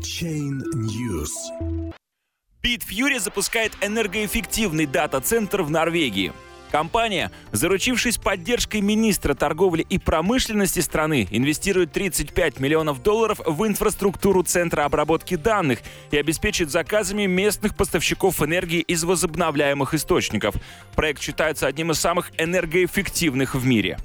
Chain News. BitFury запускает энергоэффективный дата-центр в Норвегии. Компания, заручившись поддержкой министра торговли и промышленности страны, инвестирует 35 миллионов долларов в инфраструктуру центра обработки данных и обеспечит заказами местных поставщиков энергии из возобновляемых источников. Проект считается одним из самых энергоэффективных в мире.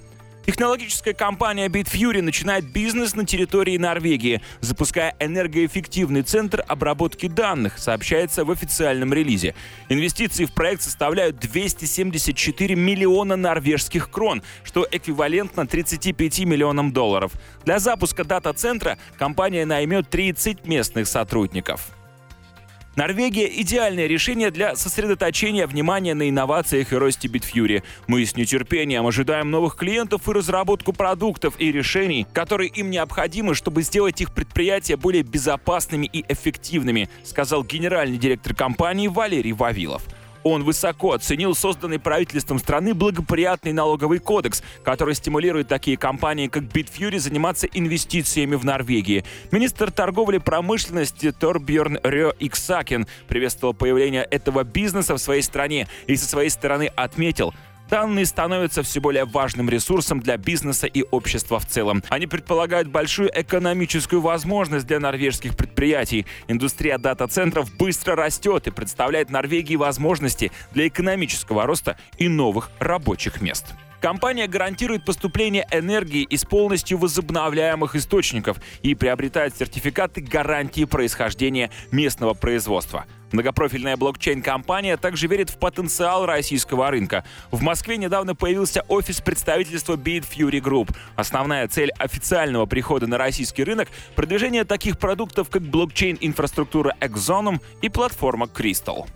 Технологическая компания BitFury начинает бизнес на территории Норвегии, запуская энергоэффективный центр обработки данных, сообщается в официальном релизе. Инвестиции в проект составляют 274 миллиона норвежских крон, что эквивалентно 35 миллионам долларов. Для запуска дата-центра компания наймет 30 местных сотрудников. Норвегия – идеальное решение для сосредоточения внимания на инновациях и росте Bitfury. Мы с нетерпением ожидаем новых клиентов и разработку продуктов и решений, которые им необходимы, чтобы сделать их предприятия более безопасными и эффективными, сказал генеральный директор компании Валерий Вавилов. Он высоко оценил созданный правительством страны благоприятный налоговый кодекс, который стимулирует такие компании, как Bitfury, заниматься инвестициями в Норвегии. Министр торговли промышленности Торбjörn Рё Иксакен приветствовал появление этого бизнеса в своей стране и со своей стороны отметил, Данные становятся все более важным ресурсом для бизнеса и общества в целом. Они предполагают большую экономическую возможность для норвежских предприятий. Индустрия дата-центров быстро растет и представляет Норвегии возможности для экономического роста и новых рабочих мест. Компания гарантирует поступление энергии из полностью возобновляемых источников и приобретает сертификаты гарантии происхождения местного производства. Многопрофильная блокчейн-компания также верит в потенциал российского рынка. В Москве недавно появился офис представительства Bitfury Group. Основная цель официального прихода на российский рынок — продвижение таких продуктов, как блокчейн-инфраструктура Exonum и платформа Crystal.